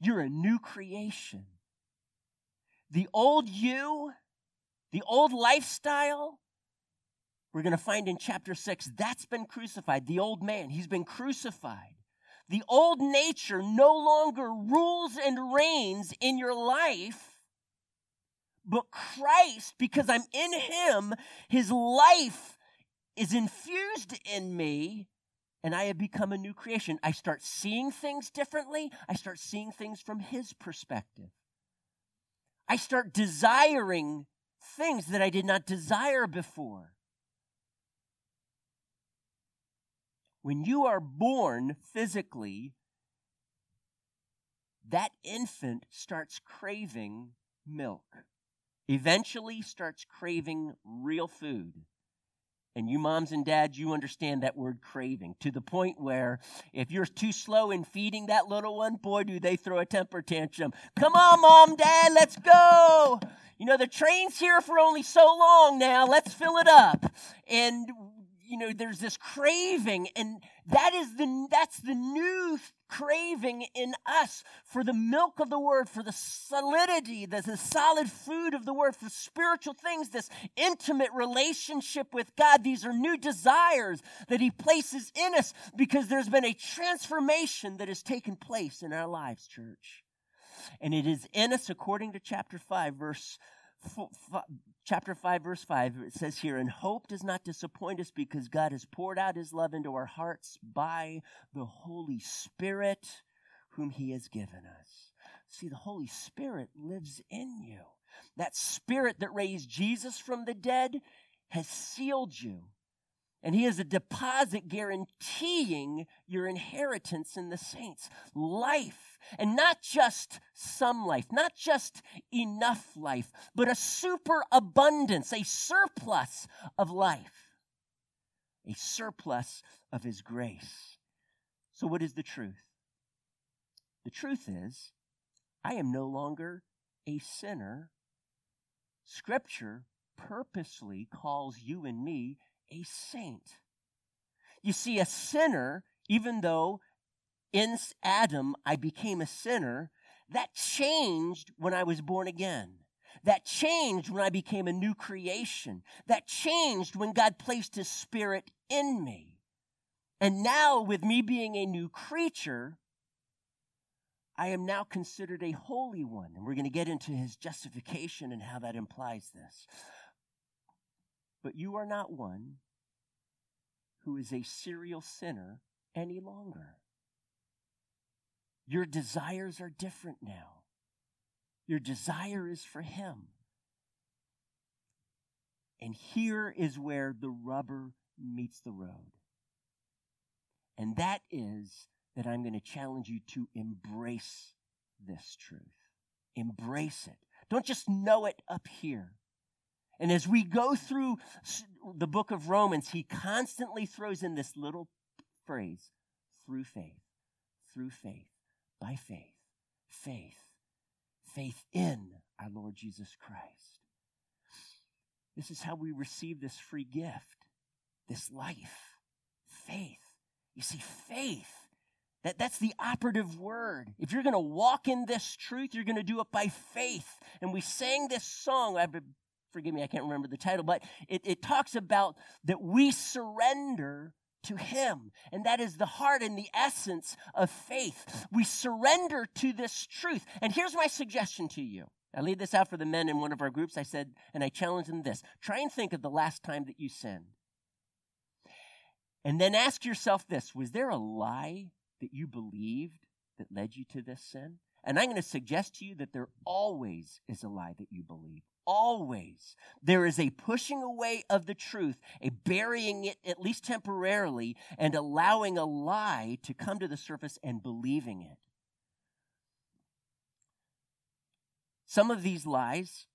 You're a new creation. The old you, the old lifestyle, we're going to find in chapter 6, that's been crucified. The old man, he's been crucified. The old nature no longer rules and reigns in your life, but Christ, because I'm in him, his life is infused in me and I have become a new creation. I start seeing things differently. I start seeing things from His perspective. I start desiring things that I did not desire before. When you are born physically, that infant starts craving milk, eventually starts craving real food. And you moms and dads, you understand that word craving to the point where if you're too slow in feeding that little one, boy, do they throw a temper tantrum. Come on, mom, dad, let's go. You know, the train's here for only so long now. Let's fill it up. And you know there's this craving and that is the that's the new craving in us for the milk of the word for the solidity the, the solid food of the word for spiritual things this intimate relationship with god. These are new desires that he places in us because there's been a transformation that has taken place in our lives church. And it is in us according to chapter 5 verse chapter 5 verse 5 it says here and hope does not disappoint us because god has poured out his love into our hearts by the holy spirit whom he has given us. See the holy spirit lives in you. That spirit that raised jesus from the dead has sealed you and he is a deposit guaranteeing your inheritance in the saints life and not just some life, not just enough life, but a superabundance, a surplus of life, a surplus of His grace. So, what is the truth? The truth is, I am no longer a sinner. Scripture purposely calls you and me a saint. You see, a sinner, even though in Adam, I became a sinner. That changed when I was born again. That changed when I became a new creation. That changed when God placed his spirit in me. And now, with me being a new creature, I am now considered a holy one. And we're going to get into his justification and how that implies this. But you are not one who is a serial sinner any longer. Your desires are different now. Your desire is for Him. And here is where the rubber meets the road. And that is that I'm going to challenge you to embrace this truth. Embrace it. Don't just know it up here. And as we go through the book of Romans, he constantly throws in this little phrase through faith, through faith by faith. Faith. Faith in our Lord Jesus Christ. This is how we receive this free gift, this life. Faith. You see, faith. That, that's the operative word. If you're going to walk in this truth, you're going to do it by faith. And we sang this song. I, forgive me, I can't remember the title, but it, it talks about that we surrender to Him. And that is the heart and the essence of faith. We surrender to this truth. And here's my suggestion to you. I laid this out for the men in one of our groups. I said, and I challenged them this try and think of the last time that you sinned. And then ask yourself this was there a lie that you believed that led you to this sin? And I'm going to suggest to you that there always is a lie that you believe always there is a pushing away of the truth, a burying it at least temporarily, and allowing a lie to come to the surface and believing it. Some of these lies,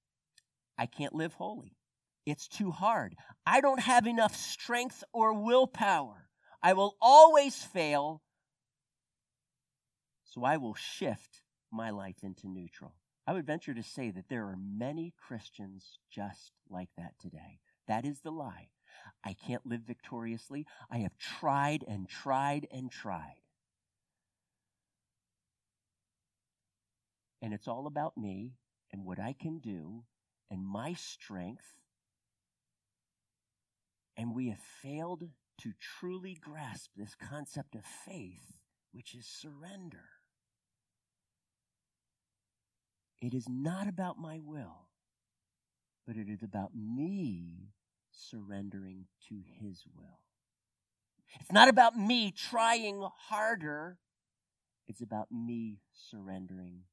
I can't live holy. It's too hard. I don't have enough strength or willpower. I will always fail. So I will shift my life into neutral. I would venture to say that there are many Christians just like that today. That is the lie. I can't live victoriously. I have tried and tried and tried. And it's all about me and what I can do and my strength. And we have failed to truly grasp this concept of faith, which is surrender. It is not about my will, but it is about me surrendering to His will. It's not about me trying harder. It's about me surrendering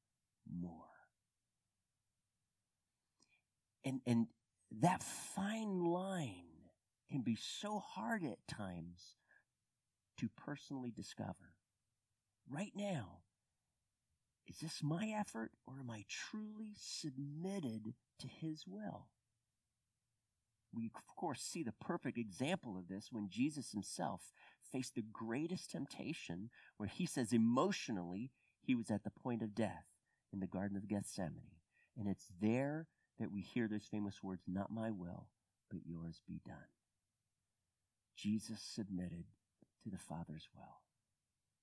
more. And, and that fine line can be so hard at times to personally discover. Right now, is this my effort or am I truly submitted to His will? We, of course, see the perfect example of this when Jesus himself faced the greatest temptation, where he says emotionally he was at the point of death in the Garden of Gethsemane. And it's there that we hear those famous words, Not my will, but yours be done. Jesus submitted to the Father's will,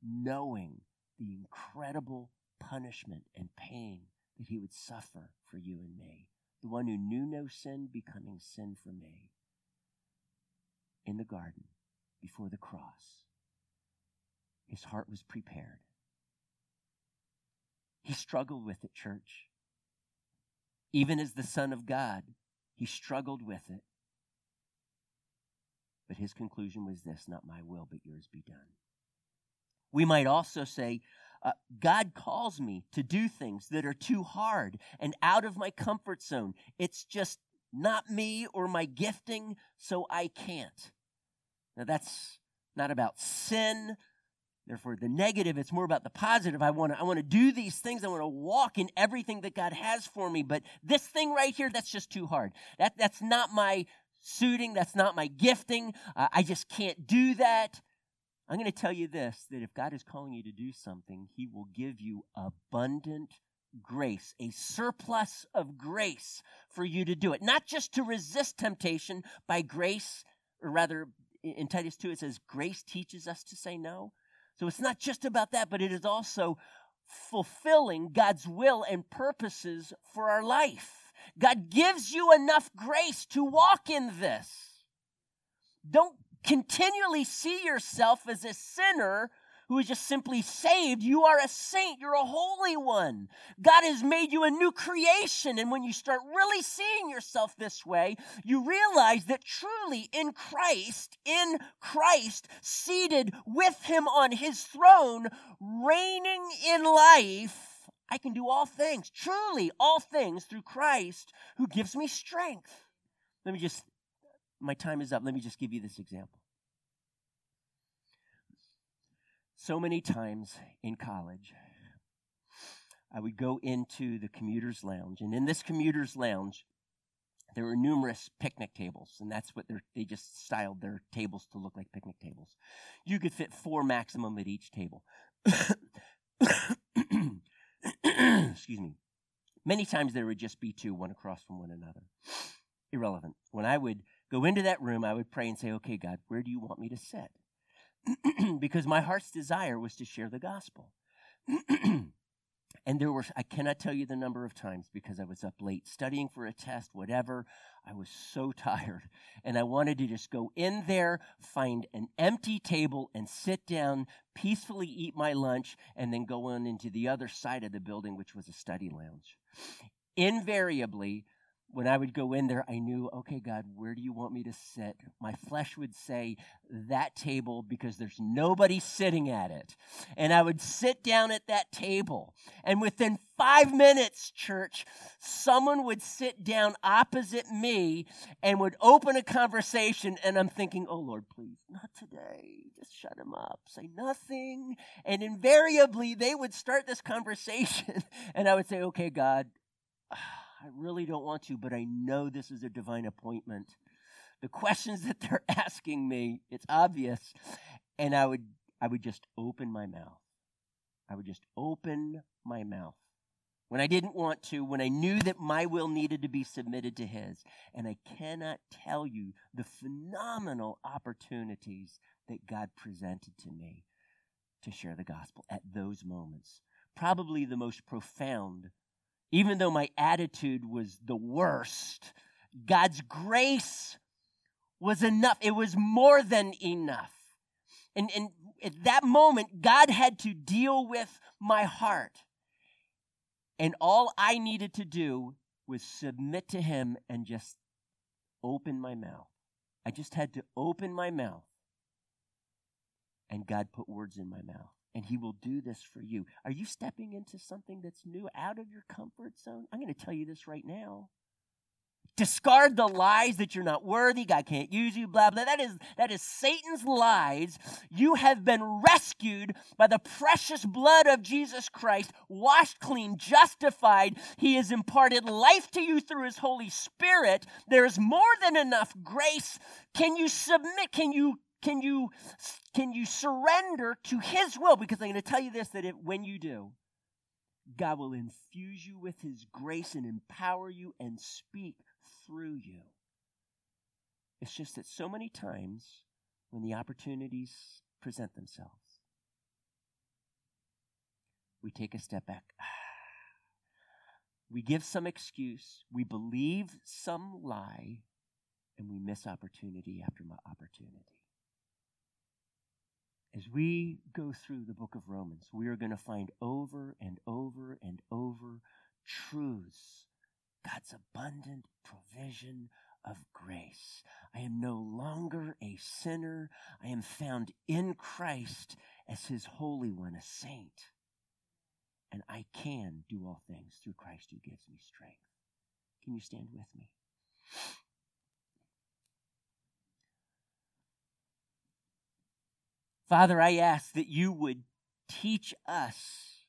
knowing the incredible punishment and pain that he would suffer for you and me. The one who knew no sin becoming sin for me in the garden before the cross. His heart was prepared. He struggled with it, church. Even as the Son of God, he struggled with it. But his conclusion was this not my will, but yours be done. We might also say, uh, God calls me to do things that are too hard and out of my comfort zone. It's just not me or my gifting, so I can't. Now, that's not about sin. Therefore, the negative, it's more about the positive. I want to I want to do these things. I want to walk in everything that God has for me. But this thing right here, that's just too hard. That, that's not my suiting. That's not my gifting. Uh, I just can't do that. I'm going to tell you this that if God is calling you to do something, He will give you abundant grace, a surplus of grace for you to do it. Not just to resist temptation by grace, or rather, in Titus 2, it says, grace teaches us to say no. So it's not just about that, but it is also fulfilling God's will and purposes for our life. God gives you enough grace to walk in this. Don't continually see yourself as a sinner who is just simply saved. You are a saint. You're a holy one. God has made you a new creation. And when you start really seeing yourself this way, you realize that truly in Christ, in Christ, seated with him on his throne, reigning in life, I can do all things, truly all things through Christ who gives me strength. Let me just, my time is up. Let me just give you this example. So many times in college, I would go into the commuter's lounge, and in this commuter's lounge, there were numerous picnic tables, and that's what they just styled their tables to look like picnic tables. You could fit four maximum at each table. Excuse me. Many times there would just be two, one across from one another. Irrelevant. When I would go into that room, I would pray and say, Okay, God, where do you want me to sit? because my heart's desire was to share the gospel. and there were, I cannot tell you the number of times because I was up late studying for a test, whatever. I was so tired. And I wanted to just go in there, find an empty table, and sit down, peacefully eat my lunch, and then go on into the other side of the building, which was a study lounge. Invariably, when I would go in there, I knew, okay, God, where do you want me to sit? My flesh would say that table because there's nobody sitting at it. And I would sit down at that table. And within five minutes, church, someone would sit down opposite me and would open a conversation. And I'm thinking, oh, Lord, please, not today. Just shut him up. Say nothing. And invariably, they would start this conversation. And I would say, okay, God. I really don't want to, but I know this is a divine appointment. The questions that they're asking me, it's obvious. And I would I would just open my mouth. I would just open my mouth. When I didn't want to, when I knew that my will needed to be submitted to his. And I cannot tell you the phenomenal opportunities that God presented to me to share the gospel at those moments. Probably the most profound even though my attitude was the worst, God's grace was enough. It was more than enough. And, and at that moment, God had to deal with my heart. And all I needed to do was submit to Him and just open my mouth. I just had to open my mouth And God put words in my mouth. And He will do this for you. Are you stepping into something that's new out of your comfort zone? I'm going to tell you this right now. Discard the lies that you're not worthy, God can't use you, blah, blah. That is, that is Satan's lies. You have been rescued by the precious blood of Jesus Christ, washed clean, justified. He has imparted life to you through his Holy Spirit. There is more than enough grace. Can you submit? Can you can you can you surrender to his will because i'm going to tell you this that if, when you do god will infuse you with his grace and empower you and speak through you. It's just that so many times when the opportunities present themselves, we take a step back. We give some excuse, we believe some lie, and we miss opportunity after opportunity. As we go through the book of Romans, we are going to find over and over and over truths God's abundant provision of grace. I am no longer a sinner. I am found in Christ as his Holy One, a saint. And I can do all things through Christ who gives me strength. Can you stand with me? Father, I ask that you would teach us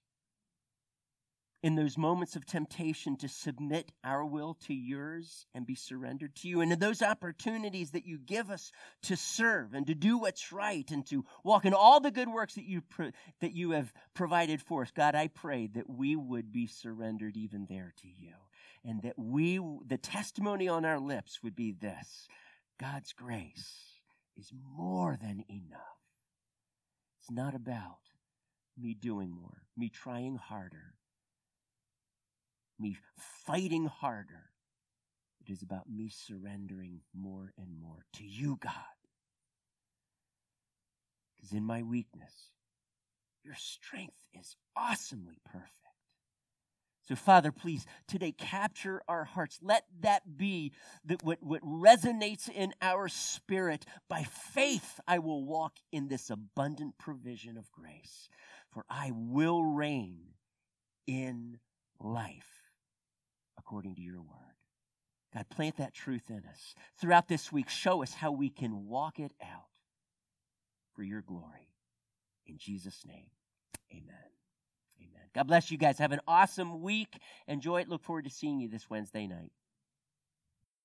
in those moments of temptation to submit our will to yours and be surrendered to you. And in those opportunities that you give us to serve and to do what's right and to walk in all the good works that you, pro- that you have provided for us, God, I pray that we would be surrendered even there to you. And that we, the testimony on our lips would be this God's grace is more than enough. It's not about me doing more, me trying harder, me fighting harder. It is about me surrendering more and more to you, God. Because in my weakness, your strength is awesomely perfect. So, Father, please today capture our hearts. Let that be that what, what resonates in our spirit. By faith, I will walk in this abundant provision of grace, for I will reign in life according to your word. God, plant that truth in us. Throughout this week, show us how we can walk it out for your glory. In Jesus' name, amen. Amen. God bless you guys. Have an awesome week. Enjoy it. Look forward to seeing you this Wednesday night.